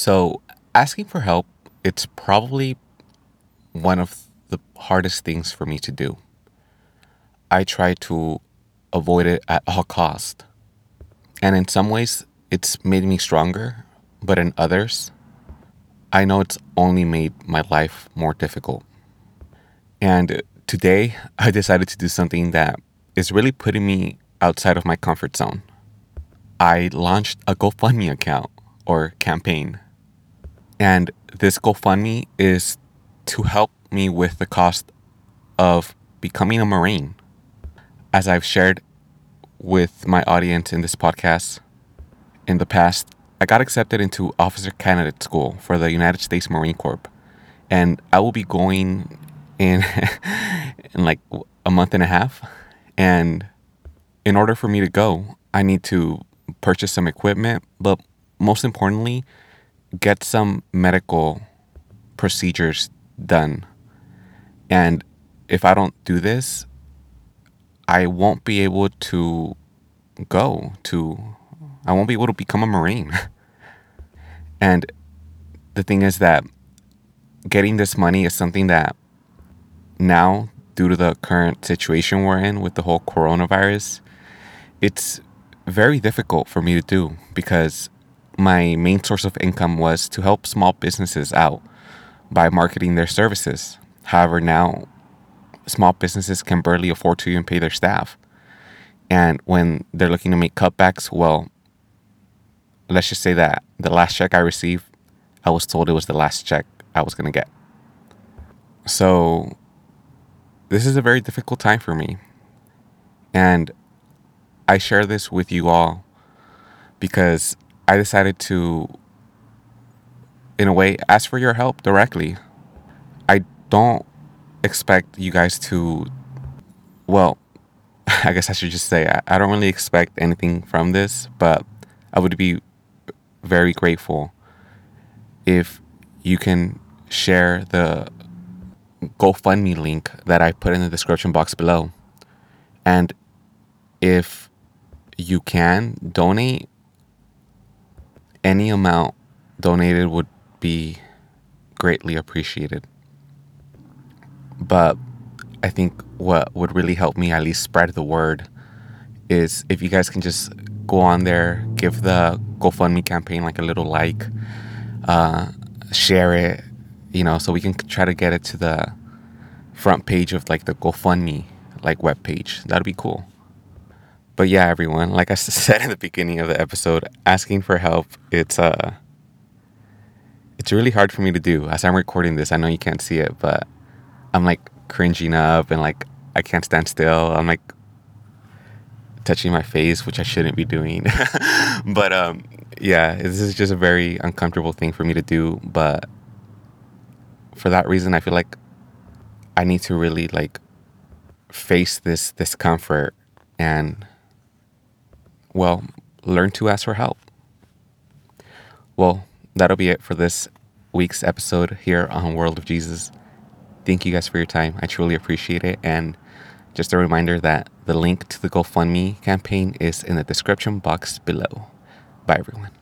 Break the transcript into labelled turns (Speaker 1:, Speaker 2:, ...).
Speaker 1: So, asking for help, it's probably one of the hardest things for me to do. I try to avoid it at all cost. And in some ways, it's made me stronger, but in others, I know it's only made my life more difficult. And today, I decided to do something that is really putting me outside of my comfort zone. I launched a GoFundMe account or campaign. And this GoFundMe is to help me with the cost of becoming a Marine. As I've shared with my audience in this podcast in the past, I got accepted into officer candidate school for the United States Marine Corps. And I will be going in in like a month and a half. And in order for me to go, I need to purchase some equipment, but most importantly, get some medical procedures done. And if I don't do this, I won't be able to go to, I won't be able to become a Marine. and the thing is that getting this money is something that now, due to the current situation we're in with the whole coronavirus, it's very difficult for me to do because my main source of income was to help small businesses out by marketing their services. However, now small businesses can barely afford to even pay their staff. And when they're looking to make cutbacks, well, let's just say that the last check I received, I was told it was the last check I was going to get. So, this is a very difficult time for me. And I share this with you all because I decided to, in a way, ask for your help directly. I don't expect you guys to, well, I guess I should just say, I, I don't really expect anything from this, but I would be very grateful if you can share the GoFundMe link that I put in the description box below. And if you can donate any amount donated would be greatly appreciated. But I think what would really help me at least spread the word is if you guys can just go on there, give the GoFundMe campaign like a little like, uh, share it, you know, so we can try to get it to the front page of like the GoFundMe like web page. That'd be cool. But yeah, everyone, like I said in the beginning of the episode, asking for help, it's uh it's really hard for me to do. As I'm recording this, I know you can't see it, but I'm like cringing up and like I can't stand still. I'm like touching my face, which I shouldn't be doing. but um yeah, this is just a very uncomfortable thing for me to do, but for that reason I feel like I need to really like face this discomfort and well, learn to ask for help. Well, that'll be it for this week's episode here on World of Jesus. Thank you guys for your time. I truly appreciate it. And just a reminder that the link to the GoFundMe campaign is in the description box below. Bye, everyone.